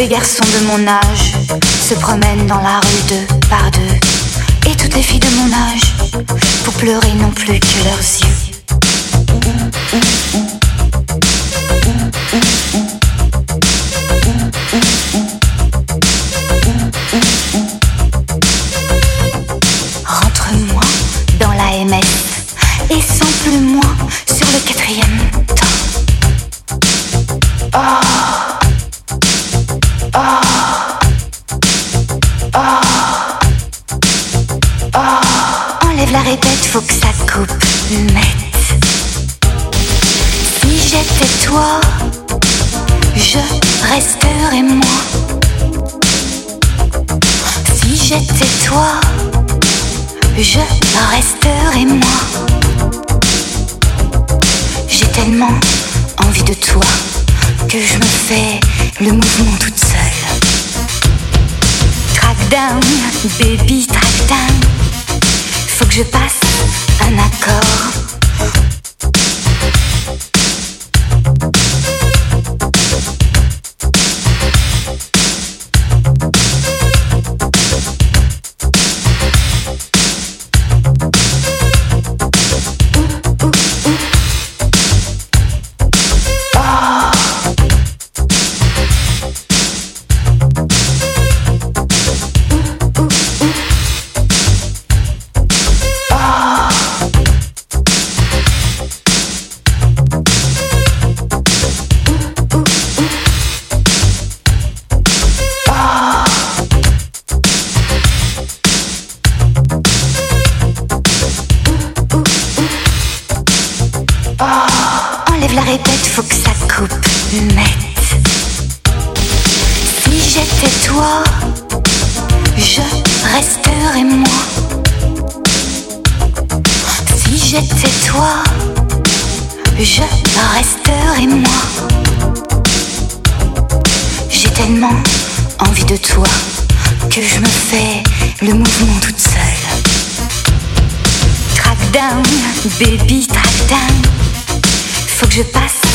les garçons de mon âge se promènent dans la rue deux par deux. Et toutes les filles de mon âge, pour pleurer non plus que leurs yeux. Rentre-moi dans la MS et sans plus moi la répète, faut que ça coupe net. Si j'étais toi, je resterais moi. Si j'étais toi, je resterai moi. J'ai tellement envie de toi que je me fais le mouvement toute seule. Track down, baby, track down. Faut que je passe un accord. Faut que ça coupe net. Si j'étais toi, je resterais moi. Si j'étais toi, je resterais moi. J'ai tellement envie de toi que je me fais le mouvement toute seule. Track down, baby, track down. Faut que je passe.